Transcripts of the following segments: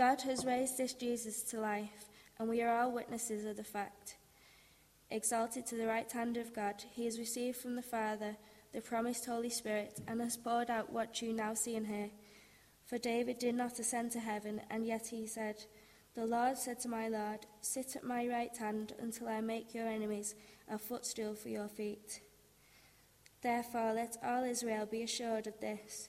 God has raised this Jesus to life, and we are all witnesses of the fact. Exalted to the right hand of God, he has received from the Father the promised Holy Spirit and has poured out what you now see and hear. For David did not ascend to heaven, and yet he said, The Lord said to my Lord, Sit at my right hand until I make your enemies a footstool for your feet. Therefore, let all Israel be assured of this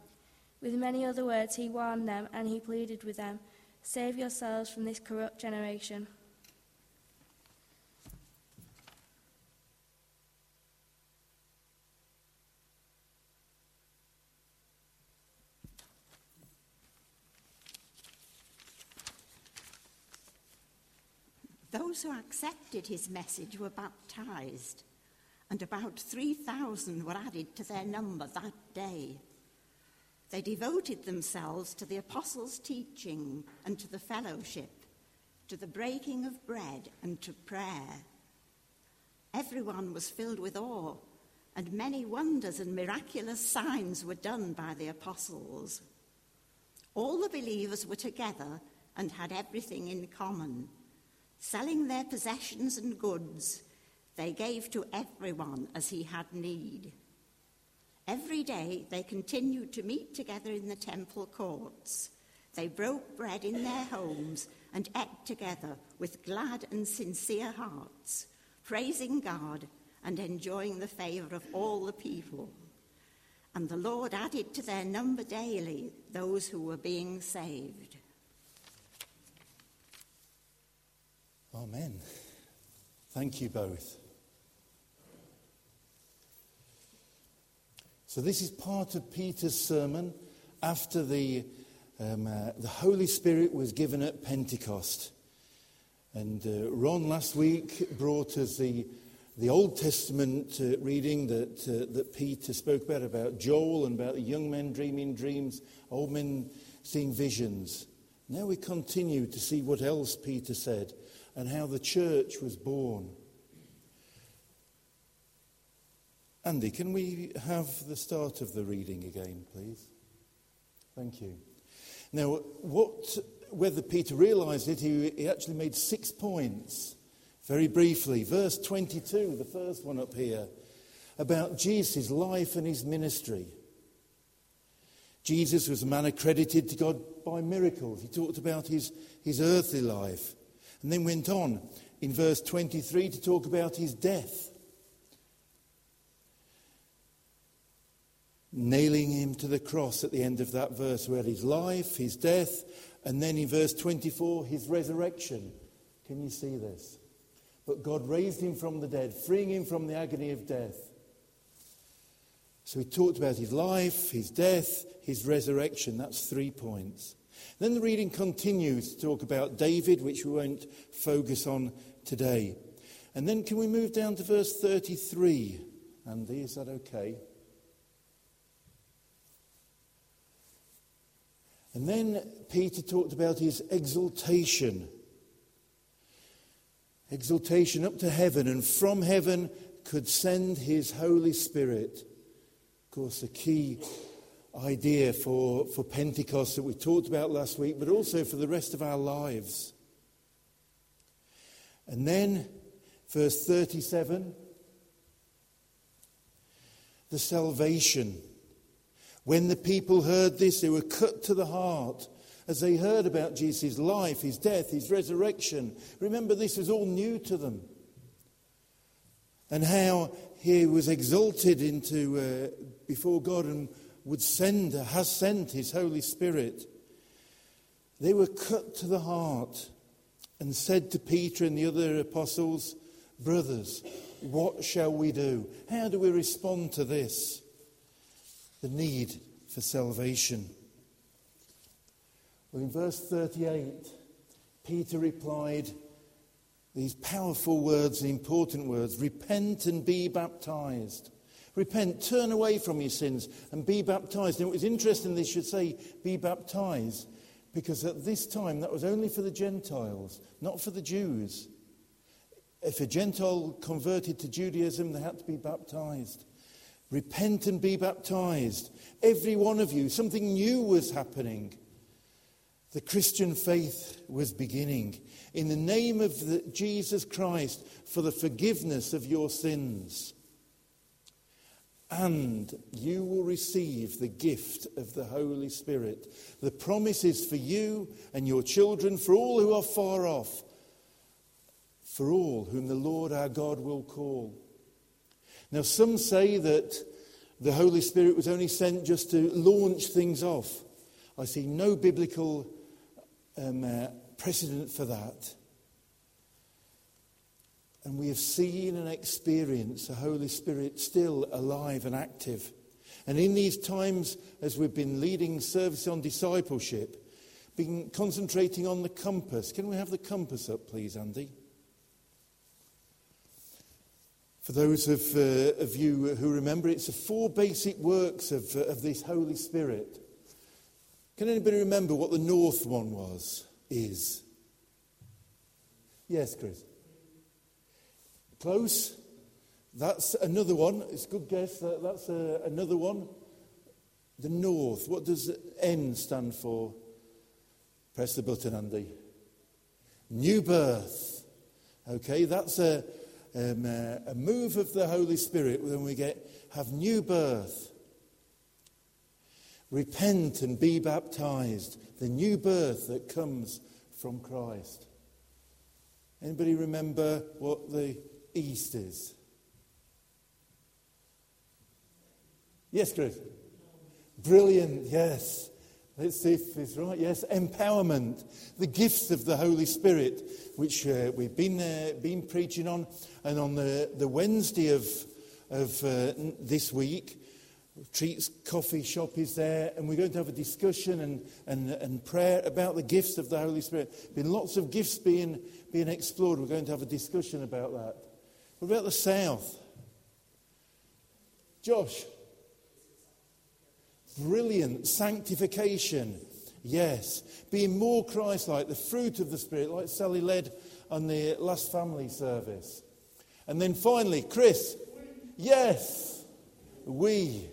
With many other words, he warned them, and he pleaded with them Save yourselves from this corrupt generation. Those who accepted his message were baptized, and about 3,000 were added to their number that day. They devoted themselves to the apostles' teaching and to the fellowship, to the breaking of bread and to prayer. Everyone was filled with awe, and many wonders and miraculous signs were done by the apostles. All the believers were together and had everything in common. Selling their possessions and goods, they gave to everyone as he had need. Every day they continued to meet together in the temple courts. They broke bread in their homes and ate together with glad and sincere hearts, praising God and enjoying the favor of all the people. And the Lord added to their number daily those who were being saved. Amen. Thank you both. So, this is part of Peter's sermon after the, um, uh, the Holy Spirit was given at Pentecost. And uh, Ron last week brought us the, the Old Testament uh, reading that, uh, that Peter spoke about, about Joel and about the young men dreaming dreams, old men seeing visions. Now we continue to see what else Peter said and how the church was born. Andy, can we have the start of the reading again, please? Thank you. Now, what, whether Peter realized it, he, he actually made six points. Very briefly, verse 22, the first one up here, about Jesus' life and his ministry. Jesus was a man accredited to God by miracles. He talked about his, his earthly life and then went on in verse 23 to talk about his death. Nailing him to the cross at the end of that verse, where his life, his death, and then in verse 24, his resurrection. Can you see this? But God raised him from the dead, freeing him from the agony of death. So he talked about his life, his death, his resurrection. That's three points. Then the reading continues to talk about David, which we won't focus on today. And then can we move down to verse 33? Andy, is that okay? And then Peter talked about his exaltation. Exaltation up to heaven, and from heaven could send his Holy Spirit. Of course, a key idea for, for Pentecost that we talked about last week, but also for the rest of our lives. And then, verse 37 the salvation. When the people heard this, they were cut to the heart as they heard about Jesus' life, his death, his resurrection. Remember, this was all new to them. And how he was exalted into uh, before God and would send, has sent his Holy Spirit. They were cut to the heart and said to Peter and the other apostles, Brothers, what shall we do? How do we respond to this? The need for salvation. Well, in verse 38, Peter replied these powerful words, important words repent and be baptized. Repent, turn away from your sins and be baptized. And it was interesting they should say, be baptized, because at this time that was only for the Gentiles, not for the Jews. If a Gentile converted to Judaism, they had to be baptized. Repent and be baptized. Every one of you, something new was happening. The Christian faith was beginning. In the name of the, Jesus Christ for the forgiveness of your sins. And you will receive the gift of the Holy Spirit. The promise is for you and your children, for all who are far off, for all whom the Lord our God will call. Now, some say that the Holy Spirit was only sent just to launch things off. I see no biblical um, uh, precedent for that. And we have seen and experienced the Holy Spirit still alive and active. And in these times, as we've been leading service on discipleship, been concentrating on the compass. Can we have the compass up, please, Andy? For those of, uh, of you who remember, it's the four basic works of, uh, of this Holy Spirit. Can anybody remember what the north one was, is? Yes, Chris. Close. That's another one. It's a good guess. That, That's uh, another one. The north. What does N stand for? Press the button, Andy. New birth. Okay, that's a, um, uh, a move of the Holy Spirit when we get have new birth. Repent and be baptized. The new birth that comes from Christ. Anybody remember what the East is? Yes, Chris. Brilliant, yes. Let's see if it's right. Yes, empowerment, the gifts of the Holy Spirit, which uh, we've been, uh, been preaching on. And on the, the Wednesday of, of uh, this week, Treats Coffee Shop is there, and we're going to have a discussion and, and, and prayer about the gifts of the Holy Spirit. Been lots of gifts being, being explored. We're going to have a discussion about that. What about the South? Josh? Brilliant. Sanctification. Yes. Being more Christ like, the fruit of the Spirit, like Sally led on the last family service. And then finally, Chris. Yes. We.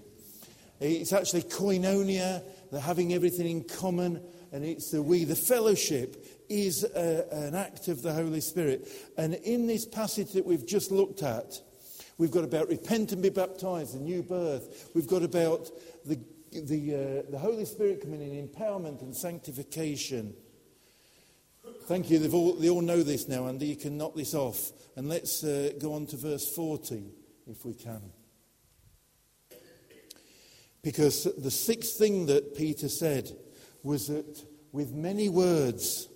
It's actually koinonia, they're having everything in common, and it's the we. The fellowship is a, an act of the Holy Spirit. And in this passage that we've just looked at, we've got about repent and be baptized, the new birth. We've got about the, the, uh, the Holy Spirit coming in, empowerment and sanctification. Thank you. All, they all know this now, Andy. You can knock this off. And let's uh, go on to verse 40, if we can. Because the sixth thing that Peter said was that with many words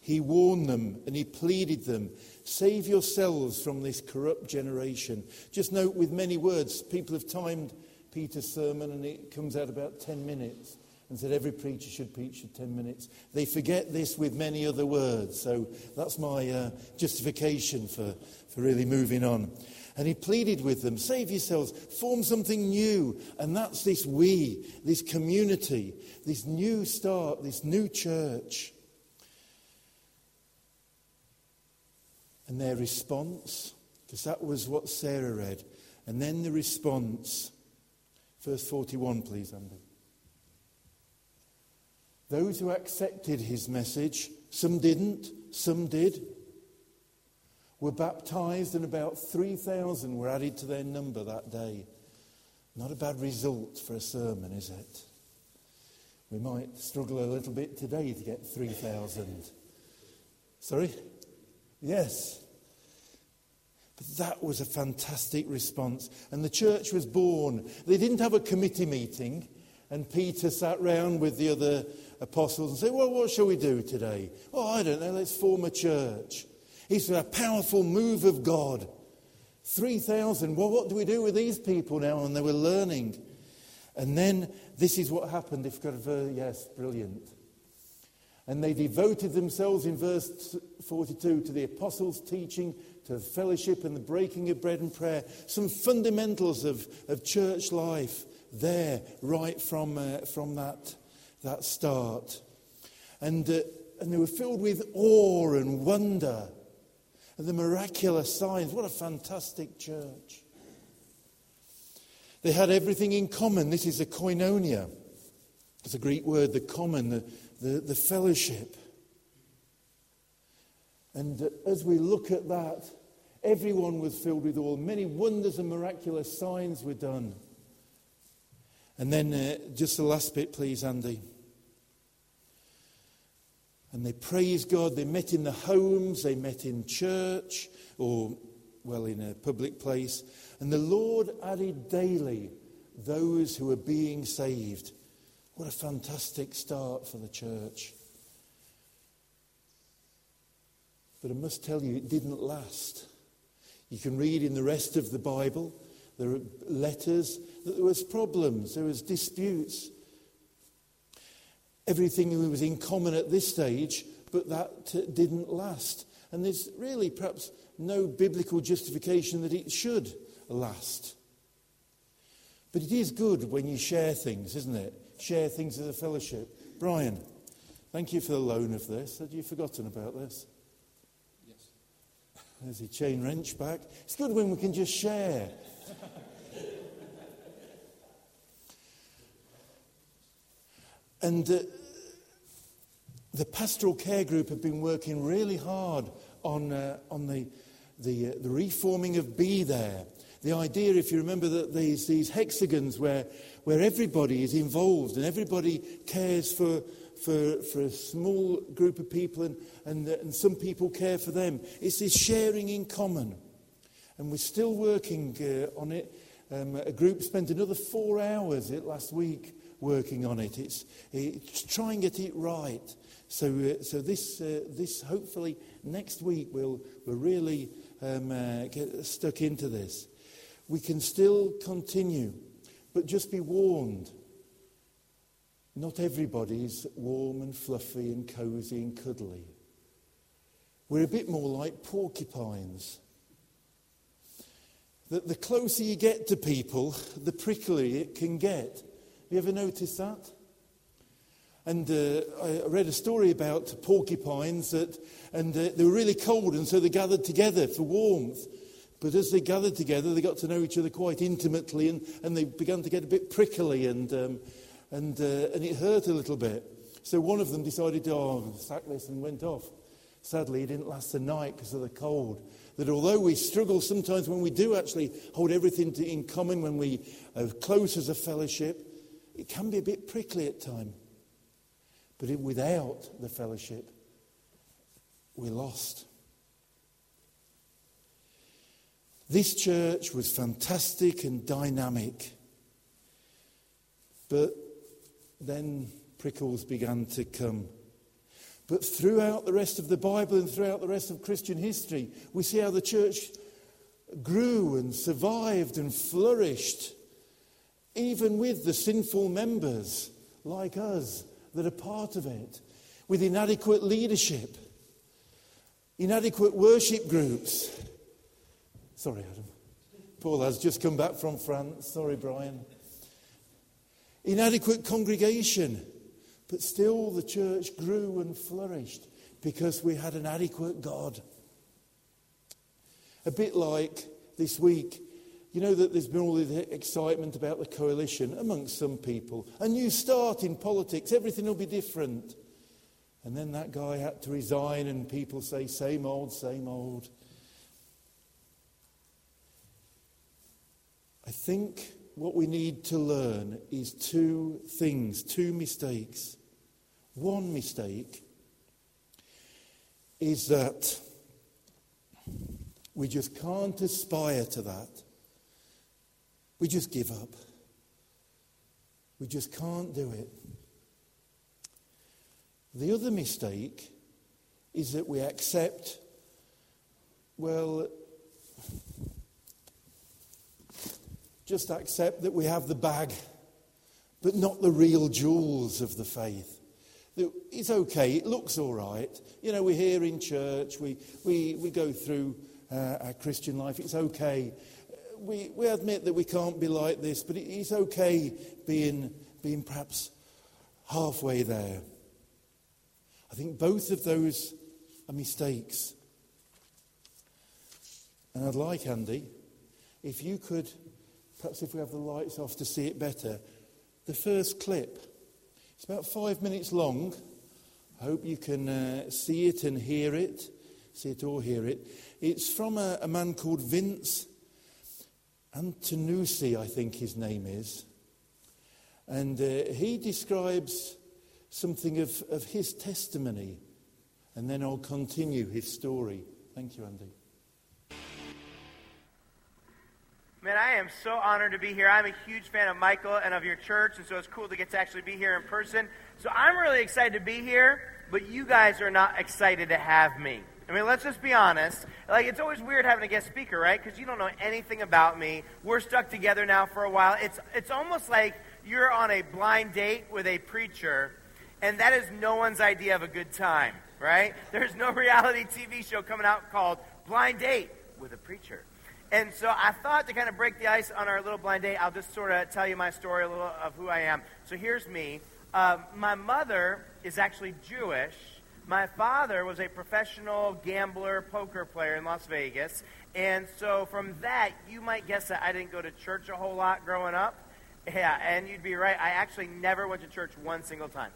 he warned them and he pleaded them save yourselves from this corrupt generation. Just note with many words, people have timed Peter's sermon and it comes out about 10 minutes and said every preacher should preach for 10 minutes. They forget this with many other words. So that's my uh, justification for, for really moving on. And he pleaded with them save yourselves, form something new. And that's this we, this community, this new start, this new church. And their response, because that was what Sarah read. And then the response. Verse 41, please, Andy. Those who accepted his message, some didn't, some did were baptized, and about 3,000 were added to their number that day. Not a bad result for a sermon, is it? We might struggle a little bit today to get 3,000. Sorry? Yes. But that was a fantastic response. And the church was born. They didn't have a committee meeting, and Peter sat round with the other apostles and said, Well, what shall we do today? Oh, I don't know, let's form a church. It's a powerful move of God. 3,000. Well, what do we do with these people now? And they were learning. And then this is what happened. If verse, yes, brilliant. And they devoted themselves in verse 42 to the apostles' teaching, to fellowship and the breaking of bread and prayer. Some fundamentals of, of church life there, right from, uh, from that, that start. And, uh, and they were filled with awe and wonder and the miraculous signs. What a fantastic church. They had everything in common. This is a koinonia. It's a Greek word, the common, the, the, the fellowship. And as we look at that, everyone was filled with awe. Many wonders and miraculous signs were done. And then uh, just the last bit, please, Andy. And they praised God. They met in the homes, they met in church, or, well, in a public place. And the Lord added daily those who were being saved. What a fantastic start for the church. But I must tell you, it didn't last. You can read in the rest of the Bible, there are letters, that there was problems, there was disputes. Everything was in common at this stage, but that uh, didn't last. And there's really perhaps no biblical justification that it should last. But it is good when you share things, isn't it? Share things as a fellowship. Brian, thank you for the loan of this. Had you forgotten about this? Yes. There's a chain wrench back. It's good when we can just share. and uh, the pastoral care group have been working really hard on, uh, on the, the, uh, the reforming of Be There. The idea, if you remember, that these, these hexagons where, where everybody is involved and everybody cares for, for, for a small group of people and, and, and some people care for them. It's this sharing in common. And we're still working uh, on it. Um, a group spent another four hours last week working on it. It's, it's try and get it right. So, uh, so this, uh, this hopefully next week we'll, we'll really um, uh, get stuck into this. We can still continue, but just be warned. Not everybody's warm and fluffy and cosy and cuddly. We're a bit more like porcupines. That the closer you get to people, the pricklier it can get. Have you ever noticed that? And uh, I read a story about porcupines that, and uh, they were really cold, and so they gathered together for warmth. But as they gathered together, they got to know each other quite intimately and, and they began to get a bit prickly and, um, and, uh, and it hurt a little bit. So one of them decided to, oh, sack this and went off. Sadly, it didn't last the night because of the cold. That although we struggle sometimes when we do actually hold everything to, in common, when we are close as a fellowship, it can be a bit prickly at times. But it, without the fellowship, we're lost. This church was fantastic and dynamic. But then prickles began to come. But throughout the rest of the Bible and throughout the rest of Christian history, we see how the church grew and survived and flourished, even with the sinful members like us that are part of it, with inadequate leadership, inadequate worship groups, Sorry, Adam. Paul has just come back from France. Sorry, Brian. Inadequate congregation, but still the church grew and flourished because we had an adequate God. A bit like this week, you know that there's been all this excitement about the coalition amongst some people. A new start in politics, everything will be different. And then that guy had to resign, and people say, same old, same old. I think what we need to learn is two things, two mistakes. One mistake is that we just can't aspire to that. We just give up. We just can't do it. The other mistake is that we accept, well, just accept that we have the bag, but not the real jewels of the faith. It's okay, it looks all right. You know, we're here in church, we, we, we go through uh, our Christian life, it's okay. We, we admit that we can't be like this, but it's okay being, being perhaps halfway there. I think both of those are mistakes. And I'd like, Andy, if you could Perhaps if we have the lights off to see it better. The first clip. It's about five minutes long. I hope you can uh, see it and hear it. See it or hear it. It's from a, a man called Vince Antonucci, I think his name is. And uh, he describes something of, of his testimony. And then I'll continue his story. Thank you, Andy. Man, I am so honored to be here. I'm a huge fan of Michael and of your church, and so it's cool to get to actually be here in person. So I'm really excited to be here, but you guys are not excited to have me. I mean, let's just be honest. Like, it's always weird having a guest speaker, right? Because you don't know anything about me. We're stuck together now for a while. It's, it's almost like you're on a blind date with a preacher, and that is no one's idea of a good time, right? There's no reality TV show coming out called Blind Date with a Preacher. And so I thought to kind of break the ice on our little blind date, I'll just sort of tell you my story, a little of who I am. So here's me. Uh, my mother is actually Jewish. My father was a professional gambler, poker player in Las Vegas. And so from that, you might guess that I didn't go to church a whole lot growing up. Yeah, and you'd be right. I actually never went to church one single time.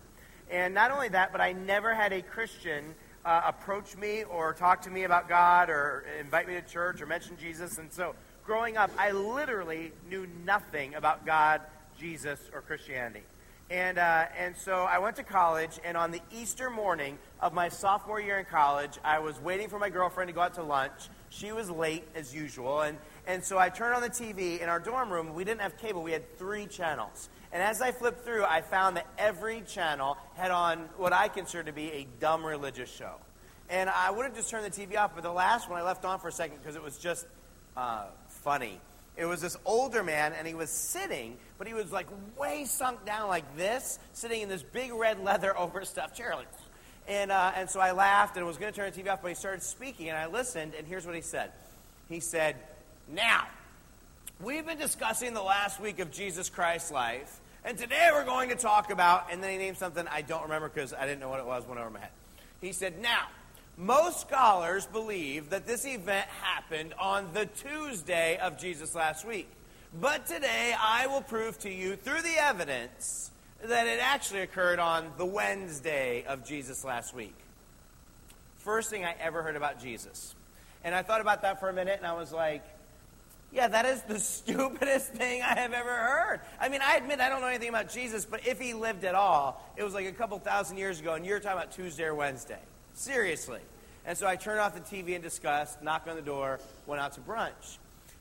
And not only that, but I never had a Christian uh, approach me or talk to me about God or invite me to church or mention Jesus. And so growing up, I literally knew nothing about God, Jesus, or Christianity. And, uh, and so I went to college, and on the Easter morning of my sophomore year in college, I was waiting for my girlfriend to go out to lunch. She was late, as usual. And, and so I turned on the TV in our dorm room. We didn't have cable, we had three channels. And as I flipped through, I found that every channel had on what I consider to be a dumb religious show. And I would have just turned the TV off, but the last one I left on for a second because it was just uh, funny. It was this older man, and he was sitting, but he was like way sunk down like this, sitting in this big red leather overstuffed chair. Like, and, uh, and so I laughed and was going to turn the TV off, but he started speaking, and I listened, and here's what he said. He said, Now, we've been discussing the last week of Jesus Christ's life, and today we're going to talk about, and then he named something I don't remember because I didn't know what it was, over my head. He said, Now, most scholars believe that this event happened on the Tuesday of Jesus last week. But today I will prove to you through the evidence that it actually occurred on the Wednesday of Jesus last week. First thing I ever heard about Jesus. And I thought about that for a minute and I was like, yeah, that is the stupidest thing I have ever heard. I mean, I admit I don't know anything about Jesus, but if he lived at all, it was like a couple thousand years ago, and you're talking about Tuesday or Wednesday. Seriously. And so I turned off the TV in disgust, knocked on the door, went out to brunch.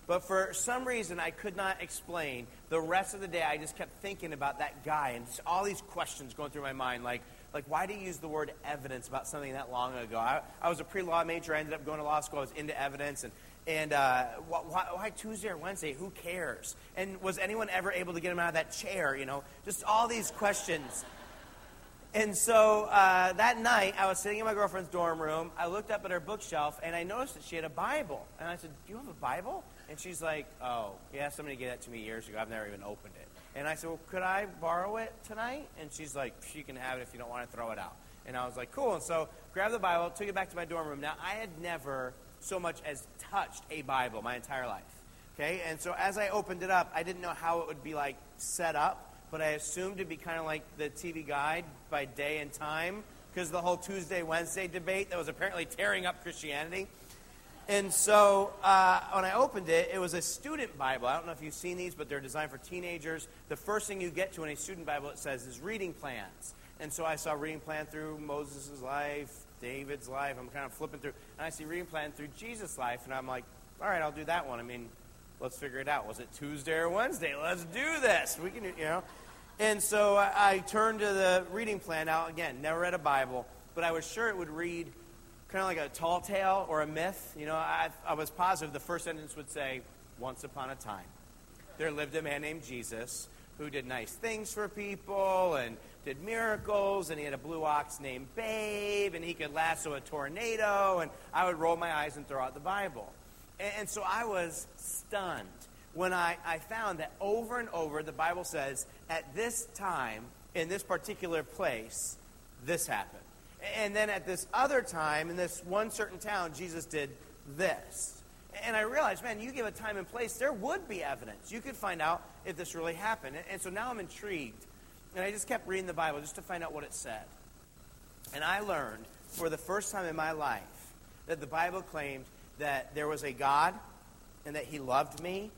But for some reason, I could not explain. The rest of the day, I just kept thinking about that guy and all these questions going through my mind, like, like why do you use the word evidence about something that long ago? I, I was a pre-law major. I ended up going to law school. I was into evidence, and and uh, why, why, Tuesday or Wednesday? Who cares? And was anyone ever able to get him out of that chair? You know, just all these questions. And so uh, that night, I was sitting in my girlfriend's dorm room. I looked up at her bookshelf and I noticed that she had a Bible. And I said, Do you have a Bible? And she's like, Oh, yeah, somebody gave that to me years ago. I've never even opened it. And I said, Well, could I borrow it tonight? And she's like, She can have it if you don't want to throw it out. And I was like, Cool. And so grabbed the Bible, took it back to my dorm room. Now, I had never so much as touched a Bible my entire life. Okay? And so as I opened it up, I didn't know how it would be like set up but I assumed it'd be kind of like the TV guide by day and time because the whole Tuesday Wednesday debate that was apparently tearing up Christianity. And so uh, when I opened it, it was a student Bible. I don't know if you've seen these, but they're designed for teenagers. The first thing you get to in a student Bible, it says, is reading plans. And so I saw reading plan through Moses' life, David's life. I'm kind of flipping through, and I see reading plan through Jesus' life, and I'm like, all right, I'll do that one. I mean, let's figure it out. Was it Tuesday or Wednesday? Let's do this. We can, you know. And so I, I turned to the reading plan. Now, again, never read a Bible, but I was sure it would read kind of like a tall tale or a myth. You know, I, I was positive the first sentence would say, Once upon a time, there lived a man named Jesus who did nice things for people and did miracles, and he had a blue ox named Babe, and he could lasso a tornado, and I would roll my eyes and throw out the Bible. And, and so I was stunned when I, I found that over and over the Bible says, at this time, in this particular place, this happened. And then at this other time, in this one certain town, Jesus did this. And I realized, man, you give a time and place, there would be evidence. You could find out if this really happened. And so now I'm intrigued. And I just kept reading the Bible just to find out what it said. And I learned for the first time in my life that the Bible claimed that there was a God and that He loved me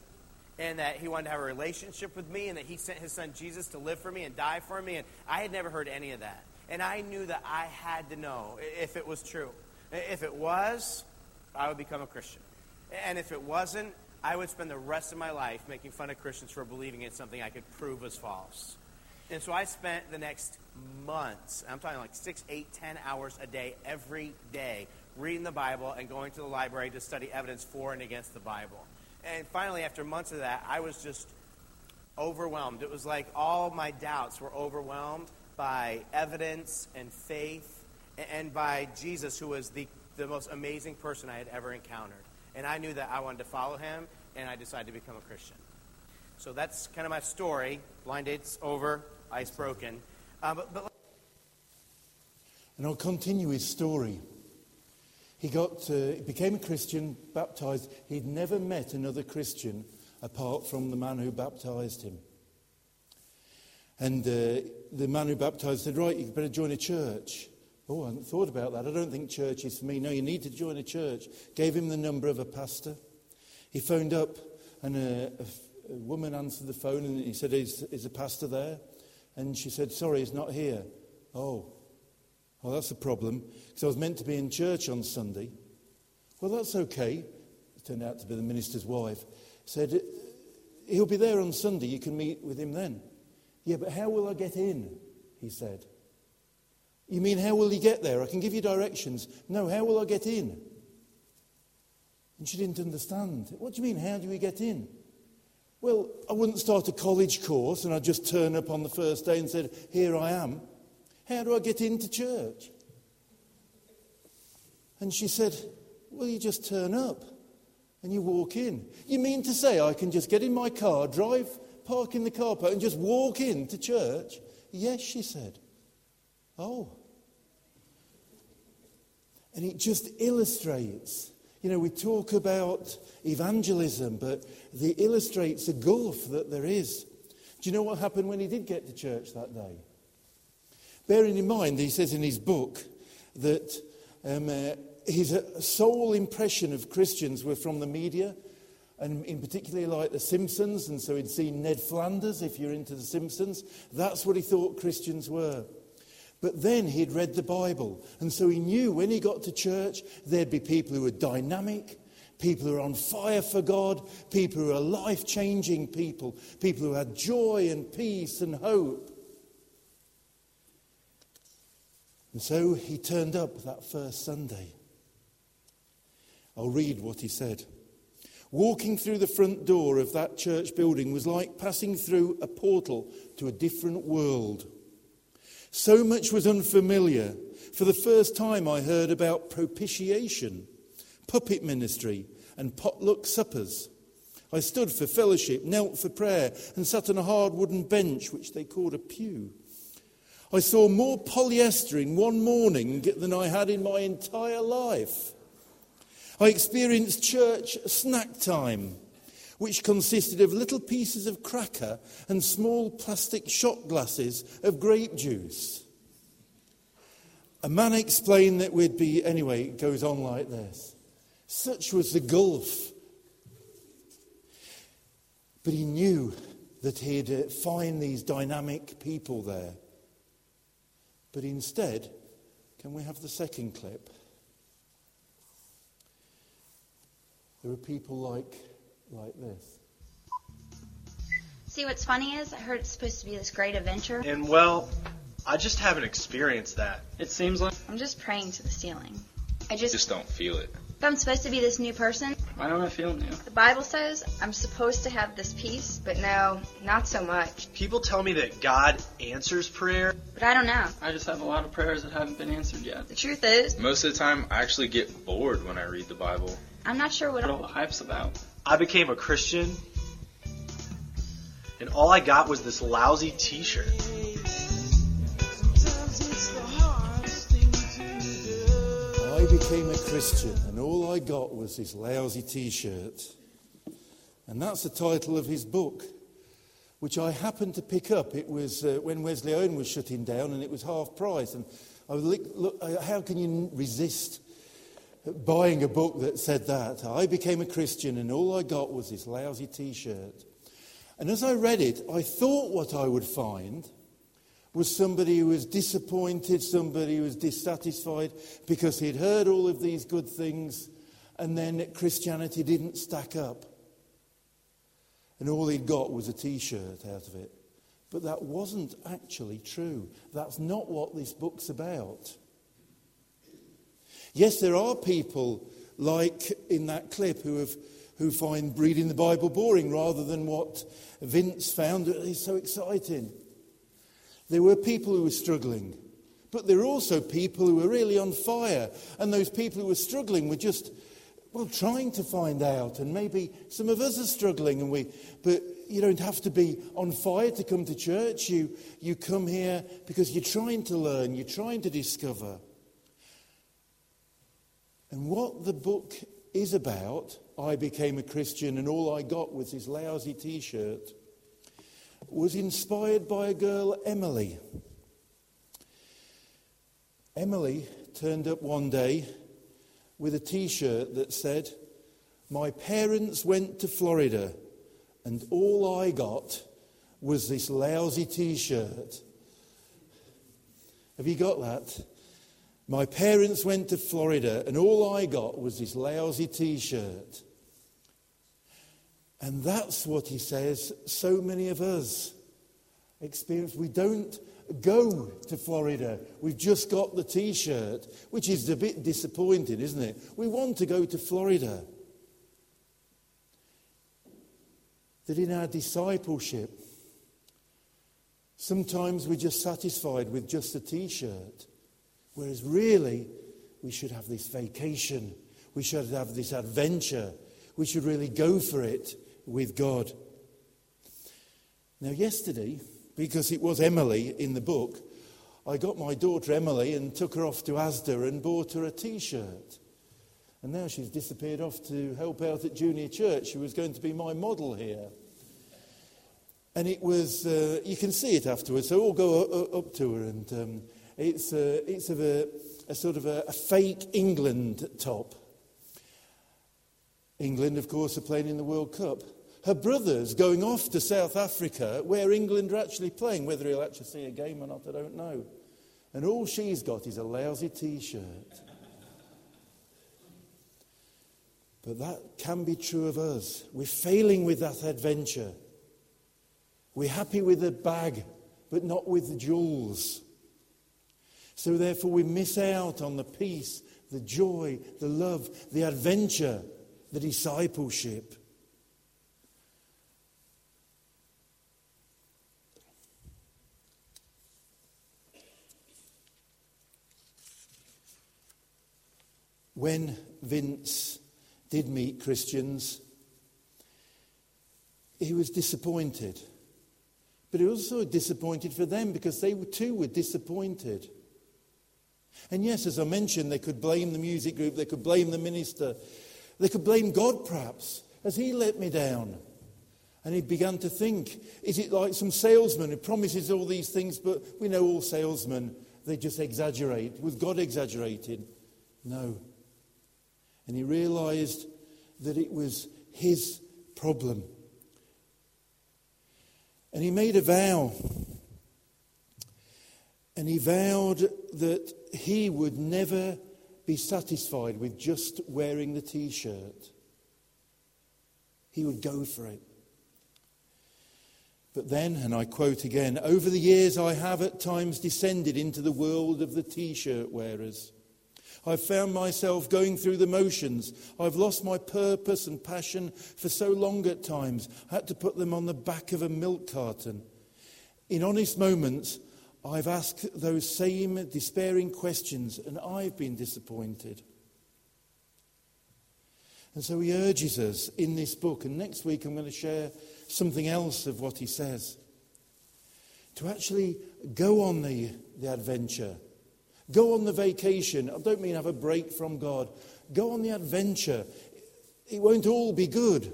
and that He wanted to have a relationship with me and that He sent His Son Jesus to live for me and die for me. And I had never heard any of that. And I knew that I had to know if it was true. If it was, I would become a Christian. And if it wasn't, I would spend the rest of my life making fun of Christians for believing in something I could prove was false. And so I spent the next months, I'm talking like six, eight, ten hours a day, every day, reading the Bible and going to the library to study evidence for and against the Bible. And finally, after months of that, I was just overwhelmed. It was like all my doubts were overwhelmed by evidence and faith and by Jesus, who was the, the most amazing person I had ever encountered. And I knew that I wanted to follow him, and I decided to become a Christian. So that's kind of my story. Blind date's over, ice broken. Uh, but, but... And I'll continue his story. He got, uh, became a Christian, baptized. He'd never met another Christian apart from the man who baptized him. And uh, the man who baptized said, Right, you better join a church. Oh, I hadn't thought about that. I don't think church is for me. No, you need to join a church. Gave him the number of a pastor. He phoned up, and a, a, a woman answered the phone, and he said, is, is a pastor there? And she said, Sorry, he's not here. Oh, well, that's a problem. Because I was meant to be in church on Sunday. Well, that's okay. It turned out to be the minister's wife. Said, He'll be there on Sunday. You can meet with him then. Yeah, but how will I get in? He said. You mean, how will he get there? I can give you directions. No, how will I get in? And she didn't understand. What do you mean, how do we get in? Well, I wouldn't start a college course and I'd just turn up on the first day and said, Here I am. How do I get into church? And she said, Well, you just turn up and you walk in. You mean to say I can just get in my car, drive park in the car park and just walk in to church? Yes, she said. Oh. And it just illustrates. You know, we talk about evangelism, but it illustrates the gulf that there is. Do you know what happened when he did get to church that day? Bearing in mind, he says in his book that um, uh, his sole impression of Christians were from the media and in particular, like The Simpsons, and so he'd seen Ned Flanders, if you're into The Simpsons. That's what he thought Christians were. But then he'd read the Bible, and so he knew when he got to church, there'd be people who were dynamic, people who were on fire for God, people who were life changing people, people who had joy and peace and hope. And so he turned up that first Sunday. I'll read what he said. Walking through the front door of that church building was like passing through a portal to a different world. So much was unfamiliar. For the first time, I heard about propitiation, puppet ministry, and potluck suppers. I stood for fellowship, knelt for prayer, and sat on a hard wooden bench, which they called a pew. I saw more polyester in one morning than I had in my entire life. I experienced church snack time, which consisted of little pieces of cracker and small plastic shot glasses of grape juice. A man explained that we'd be, anyway, it goes on like this. Such was the gulf. But he knew that he'd uh, find these dynamic people there. But instead, can we have the second clip? There are people like, like this. See, what's funny is I heard it's supposed to be this great adventure. And well, I just haven't experienced that. It seems like I'm just praying to the ceiling. I just, Just don't feel it. if I'm supposed to be this new person, why don't I feel new? the Bible says I'm supposed to have this peace, but no, not so much. People tell me that God answers prayer. But I don't know. I just have a lot of prayers that haven't been answered yet. The truth is, Most of the time, I actually get bored when I read the Bible. I'm not sure what What all the hype's about. I became a Christian, and all I got was this lousy T-shirt. I became a Christian, and all I got was this lousy t shirt. And that's the title of his book, which I happened to pick up. It was uh, when Wesley Owen was shutting down, and it was half price. And I look, uh, how can you resist buying a book that said that? I became a Christian, and all I got was this lousy t shirt. And as I read it, I thought what I would find was somebody who was disappointed, somebody who was dissatisfied because he'd heard all of these good things and then Christianity didn't stack up. And all he'd got was a t shirt out of it. But that wasn't actually true. That's not what this book's about. Yes, there are people like in that clip who, have, who find reading the Bible boring rather than what Vince found is so exciting. There were people who were struggling, but there were also people who were really on fire. And those people who were struggling were just, well, trying to find out. And maybe some of us are struggling, and we, but you don't have to be on fire to come to church. You, you come here because you're trying to learn, you're trying to discover. And what the book is about, I became a Christian, and all I got was this lousy t shirt was inspired by a girl, Emily. Emily turned up one day with a t shirt that said, My parents went to Florida, and all I got was this lousy t shirt. Have you got that? My parents went to Florida, and all I got was this lousy t shirt. And that's what he says so many of us experience. We don't go to Florida. We've just got the t shirt, which is a bit disappointing, isn't it? We want to go to Florida. That in our discipleship, sometimes we're just satisfied with just a t shirt, whereas really we should have this vacation, we should have this adventure, we should really go for it with God. Now, yesterday, because it was Emily in the book, I got my daughter Emily and took her off to Asda and bought her a t shirt. And now she's disappeared off to help out at junior church. She was going to be my model here. And it was, uh, you can see it afterwards, so all go up, up to her. And um, it's, uh, it's of a, a sort of a, a fake England top. England, of course, are playing in the World Cup. Her brother's going off to South Africa where England are actually playing. Whether he'll actually see a game or not, I don't know. And all she's got is a lousy t shirt. But that can be true of us. We're failing with that adventure. We're happy with the bag, but not with the jewels. So therefore, we miss out on the peace, the joy, the love, the adventure the discipleship. When Vince did meet Christians, he was disappointed. But he was also disappointed for them because they too were disappointed. And yes, as I mentioned, they could blame the music group, they could blame the minister, they could blame God, perhaps. as He let me down? And he began to think is it like some salesman who promises all these things, but we know all salesmen, they just exaggerate. Was God exaggerating? No. And he realized that it was his problem. And he made a vow. And he vowed that he would never be satisfied with just wearing the t shirt. He would go for it. But then, and I quote again, over the years I have at times descended into the world of the t shirt wearers. I've found myself going through the motions. I've lost my purpose and passion for so long at times. I had to put them on the back of a milk carton. In honest moments, I've asked those same despairing questions and I've been disappointed. And so he urges us in this book, and next week I'm going to share something else of what he says. To actually go on the, the adventure, go on the vacation. I don't mean have a break from God. Go on the adventure. It won't all be good,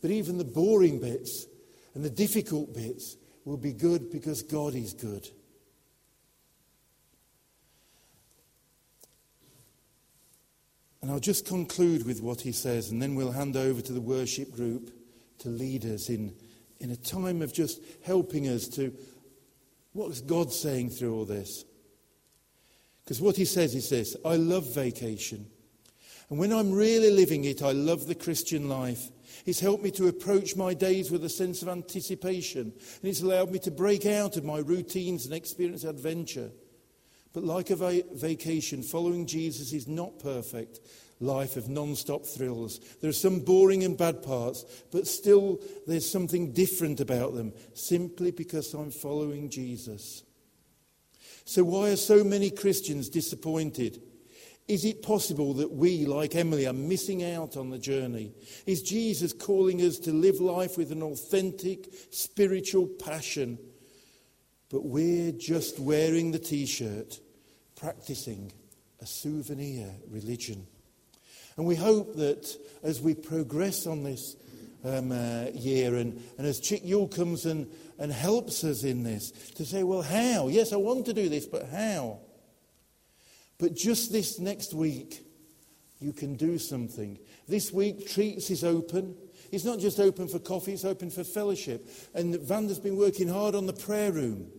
but even the boring bits and the difficult bits will be good because God is good. And I'll just conclude with what he says, and then we'll hand over to the worship group to lead us in, in a time of just helping us to what is God saying through all this? Because what he says is this I love vacation. And when I'm really living it, I love the Christian life. It's helped me to approach my days with a sense of anticipation, and it's allowed me to break out of my routines and experience adventure. But like a va- vacation, following Jesus is not perfect life of non stop thrills. There are some boring and bad parts, but still there's something different about them simply because I'm following Jesus. So, why are so many Christians disappointed? Is it possible that we, like Emily, are missing out on the journey? Is Jesus calling us to live life with an authentic spiritual passion? But we're just wearing the t shirt, practicing a souvenir religion. And we hope that as we progress on this um, uh, year and, and as Chick Yuill comes and, and helps us in this, to say, well, how? Yes, I want to do this, but how? But just this next week, you can do something. This week, Treats is open. It's not just open for coffee, it's open for fellowship. And Vanda's been working hard on the prayer room.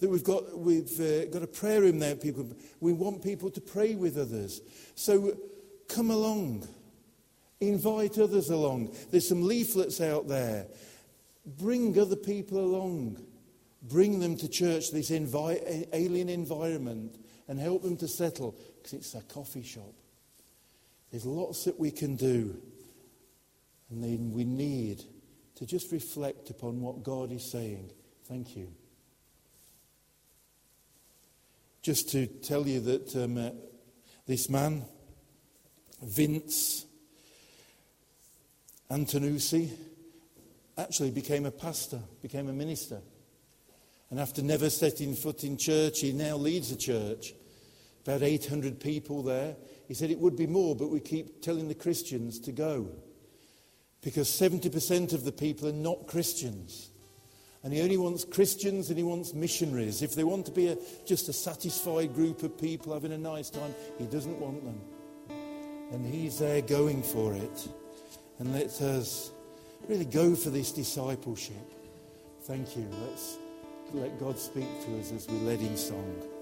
That we've got, we've uh, got a prayer room there. People, we want people to pray with others. So Come along. Invite others along. There's some leaflets out there. Bring other people along. Bring them to church, this invi- alien environment, and help them to settle because it's a coffee shop. There's lots that we can do. And then we need to just reflect upon what God is saying. Thank you. Just to tell you that um, uh, this man, Vince Antonucci actually became a pastor, became a minister. And after never setting foot in church, he now leads a church. About 800 people there. He said it would be more, but we keep telling the Christians to go. Because 70% of the people are not Christians. And he only wants Christians and he wants missionaries. If they want to be a, just a satisfied group of people having a nice time, he doesn't want them. And He's there going for it. And let us really go for this discipleship. Thank you. Let's let God speak to us as we led in song.